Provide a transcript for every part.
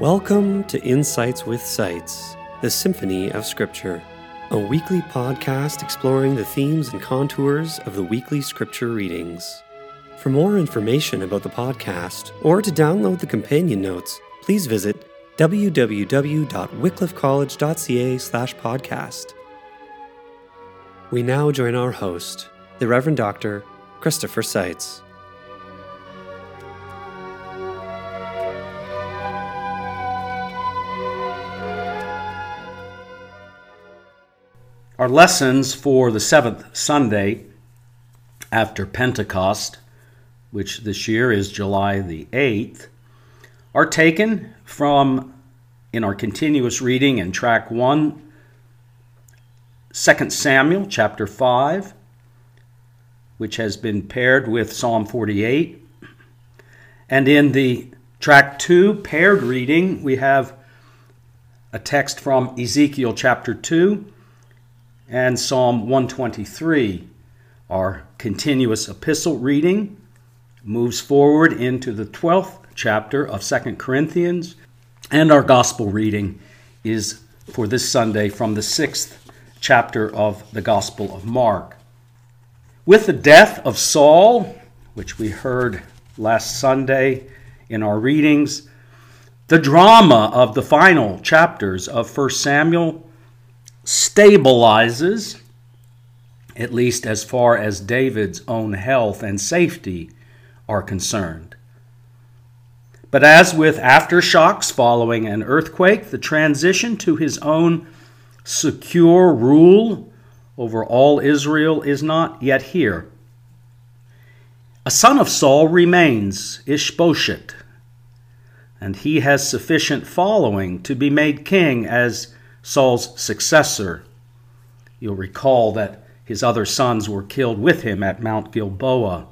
Welcome to Insights with Seitz, the Symphony of Scripture, a weekly podcast exploring the themes and contours of the weekly scripture readings. For more information about the podcast or to download the companion notes, please visit www.wycliffecollege.ca/podcast. We now join our host, the Reverend Dr. Christopher Seitz. Our lessons for the seventh Sunday after Pentecost, which this year is July the 8th, are taken from, in our continuous reading in track 1, 2 Samuel chapter 5, which has been paired with Psalm 48. And in the track 2 paired reading, we have a text from Ezekiel chapter 2 and Psalm 123. Our continuous epistle reading moves forward into the 12th chapter of 2 Corinthians, and our gospel reading is for this Sunday from the 6th chapter of the Gospel of Mark. With the death of Saul, which we heard last Sunday in our readings, the drama of the final chapters of 1 Samuel stabilizes, at least as far as David's own health and safety are concerned. But as with aftershocks following an earthquake, the transition to his own secure rule over all Israel is not yet here. A son of Saul remains, Ishbosheth, and he has sufficient following to be made king as Saul's successor. You'll recall that his other sons were killed with him at Mount Gilboa.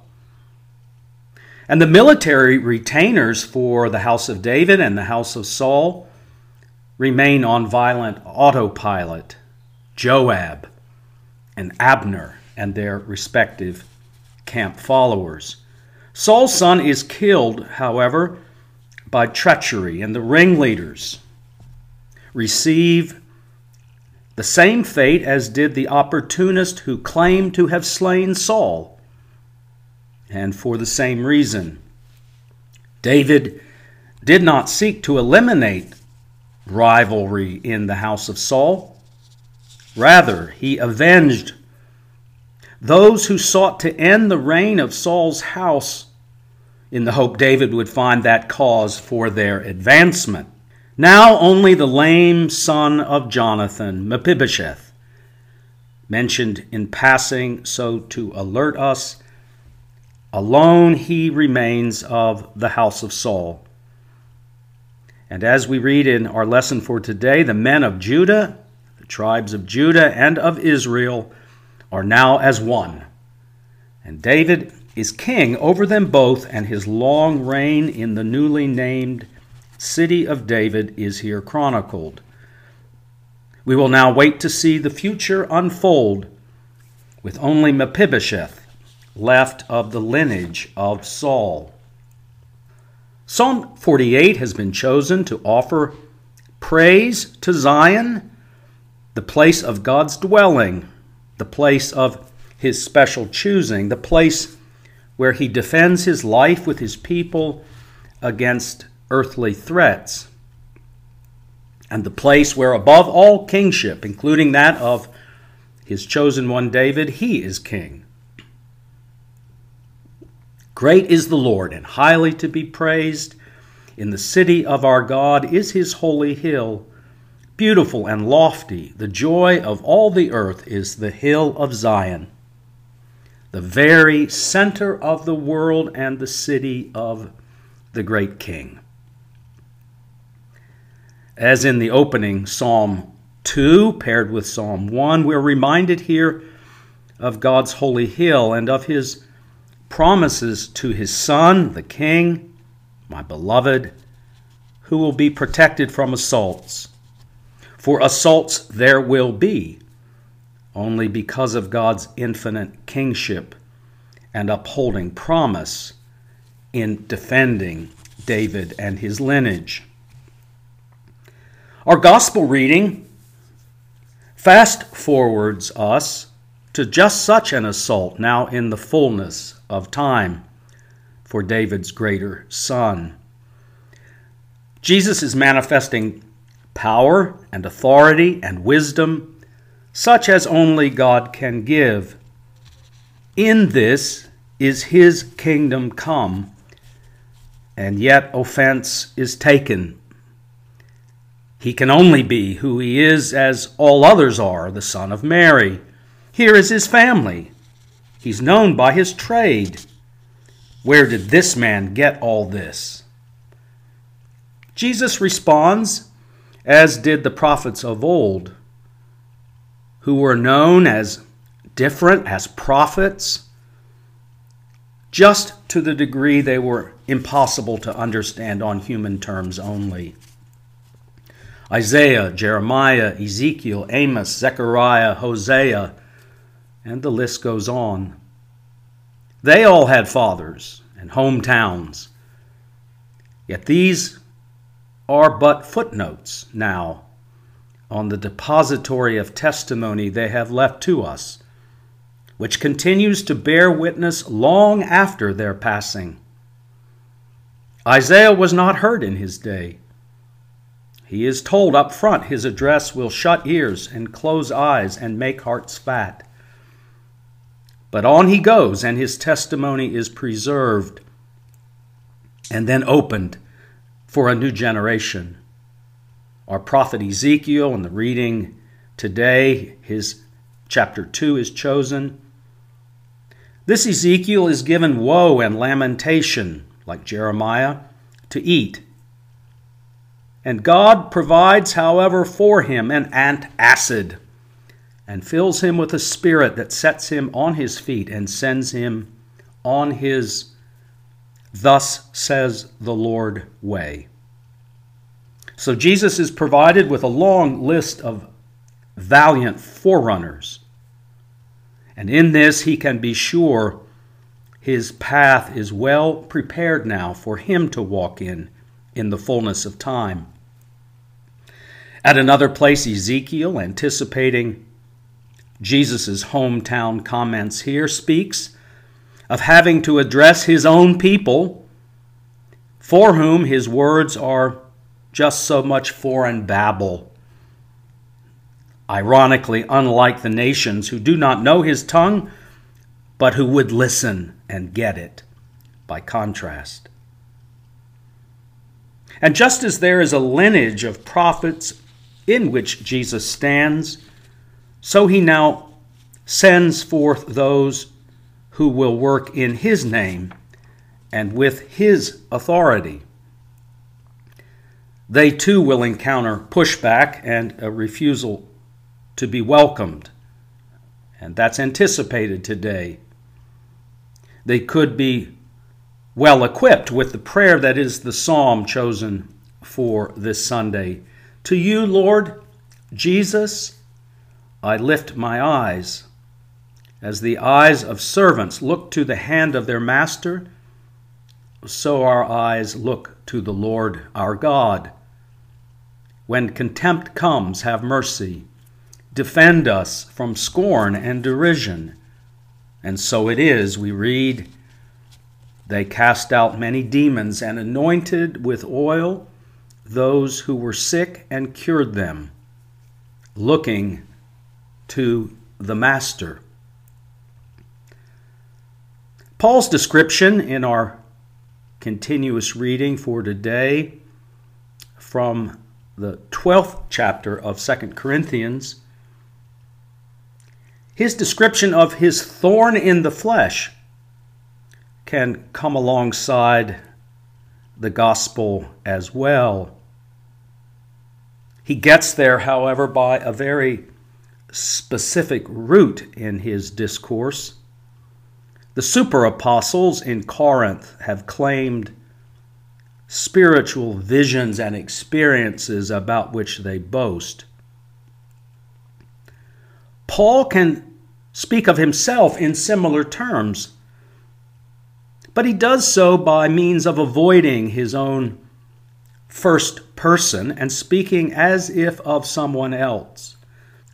And the military retainers for the house of David and the house of Saul remain on violent autopilot Joab and Abner and their respective camp followers. Saul's son is killed, however, by treachery, and the ringleaders receive the same fate as did the opportunist who claimed to have slain Saul, and for the same reason. David did not seek to eliminate rivalry in the house of Saul. Rather, he avenged those who sought to end the reign of Saul's house in the hope David would find that cause for their advancement. Now only the lame son of Jonathan, Mephibosheth, mentioned in passing so to alert us, alone he remains of the house of Saul. And as we read in our lesson for today, the men of Judah, the tribes of Judah and of Israel, are now as one. And David is king over them both, and his long reign in the newly named city of David is here chronicled. We will now wait to see the future unfold with only Mephibosheth left of the lineage of Saul. Psalm 48 has been chosen to offer praise to Zion, the place of God's dwelling, the place of his special choosing, the place where he defends his life with his people against earthly threats, and the place where, above all kingship, including that of his chosen one David, he is king. Great is the Lord, and highly to be praised. In the city of our God is his holy hill. Beautiful and lofty, the joy of all the earth is the hill of Zion, the very center of the world and the city of the great King. As in the opening Psalm 2 paired with Psalm 1, we're reminded here of God's holy hill and of his promises to his Son, the King, my beloved, who will be protected from assaults. For assaults there will be, only because of God's infinite kingship and upholding promise in defending David and his lineage. Our gospel reading fast forwards us to just such an assault now in the fullness of time for David's greater son. Jesus is manifesting power and authority and wisdom, such as only God can give. In this is his kingdom come, and yet offense is taken. He can only be who he is as all others are, the Son of Mary. Here is his family. He's known by his trade. Where did this man get all this? Jesus responds, as did the prophets of old, who were known as different, as prophets, just to the degree they were impossible to understand on human terms only. Isaiah, Jeremiah, Ezekiel, Amos, Zechariah, Hosea, and the list goes on. They all had fathers and hometowns. Yet these are but footnotes now on the depository of testimony they have left to us, which continues to bear witness long after their passing. Isaiah was not heard in his day. He is told up front his address will shut ears and close eyes and make hearts fat. But on he goes, and his testimony is preserved and then opened for a new generation. Our prophet Ezekiel, in the reading today, his chapter 2 is chosen. This Ezekiel is given woe and lamentation, like Jeremiah, to eat. And God provides, however, for him an antacid and fills him with a spirit that sets him on his feet and sends him on his thus says the Lord way. So Jesus is provided with a long list of valiant forerunners. And in this, he can be sure his path is well prepared now for him to walk in in the fullness of time. At another place, Ezekiel, anticipating Jesus' hometown comments here, speaks of having to address his own people, for whom his words are just so much foreign babble. Ironically, unlike the nations who do not know his tongue, but who would listen and get it by contrast. And just as there is a lineage of prophets in which Jesus stands, so he now sends forth those who will work in his name and with his authority. They too will encounter pushback and a refusal to be welcomed. And that's anticipated today. They could be well equipped with the prayer that is the psalm chosen for this Sunday. To you, Lord Jesus, I lift my eyes. As the eyes of servants look to the hand of their master, so our eyes look to the Lord our God. When contempt comes, have mercy. Defend us from scorn and derision. And so it is, we read, they cast out many demons and anointed with oil those who were sick and cured them, looking to the Master. Paul's description in our continuous reading for today from the 12th chapter of 2 Corinthians, his description of his thorn in the flesh can come alongside the gospel as well. He gets there, however, by a very specific route in his discourse. The super apostles in Corinth have claimed spiritual visions and experiences about which they boast. Paul can speak of himself in similar terms, but he does so by means of avoiding his own first person and speaking as if of someone else.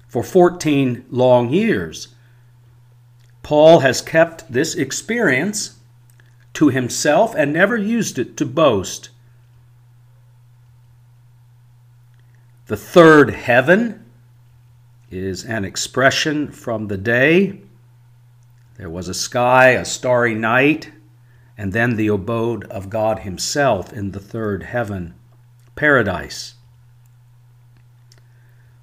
For 14 long years, Paul has kept this experience to himself and never used it to boast. The third heaven is an expression from the day. There was a sky, a starry night, and then the abode of God Himself in the third heaven paradise.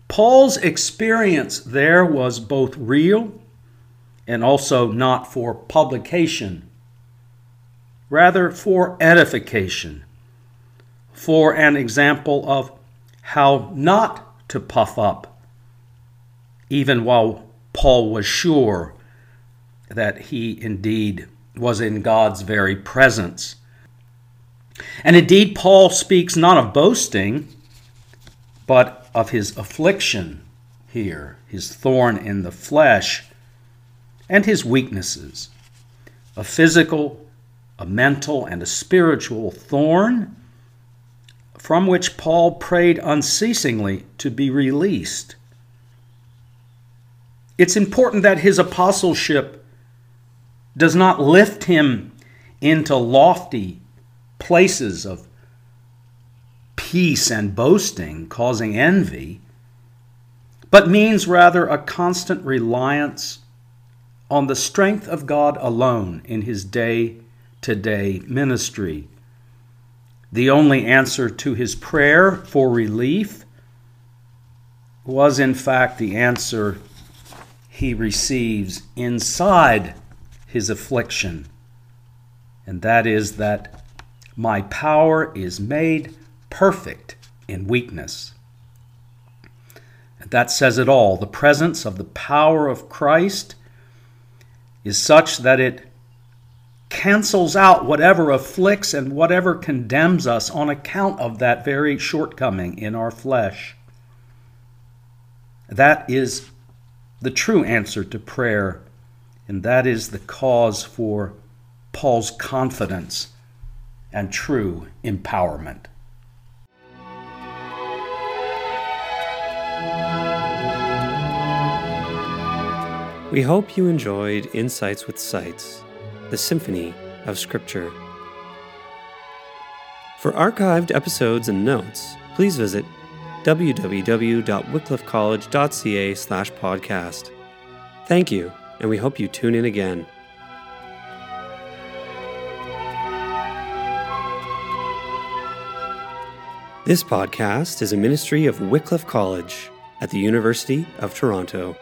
Paul's experience there was both real and also not for publication, rather for edification, for an example of how not to puff up, even while Paul was sure that he indeed was in God's very presence and indeed, Paul speaks not of boasting, but of his affliction here, his thorn in the flesh, and his weaknesses a physical, a mental, and a spiritual thorn from which Paul prayed unceasingly to be released. It's important that his apostleship does not lift him into lofty places of peace and boasting, causing envy, but means rather a constant reliance on the strength of God alone in his day to day ministry. The only answer to his prayer for relief was, in fact, the answer he receives inside his affliction, and that is that my power is made perfect in weakness. And that says it all. The presence of the power of Christ is such that it cancels out whatever afflicts and whatever condemns us on account of that very shortcoming in our flesh. That is the true answer to prayer, and that is the cause for Paul's confidence and true empowerment. We hope you enjoyed Insights with Seitz, the Symphony of Scripture. For archived episodes and notes, please visit www.wycliffecollege.ca/podcast. Thank you, and we hope you tune in again. This podcast is a ministry of Wycliffe College at the University of Toronto.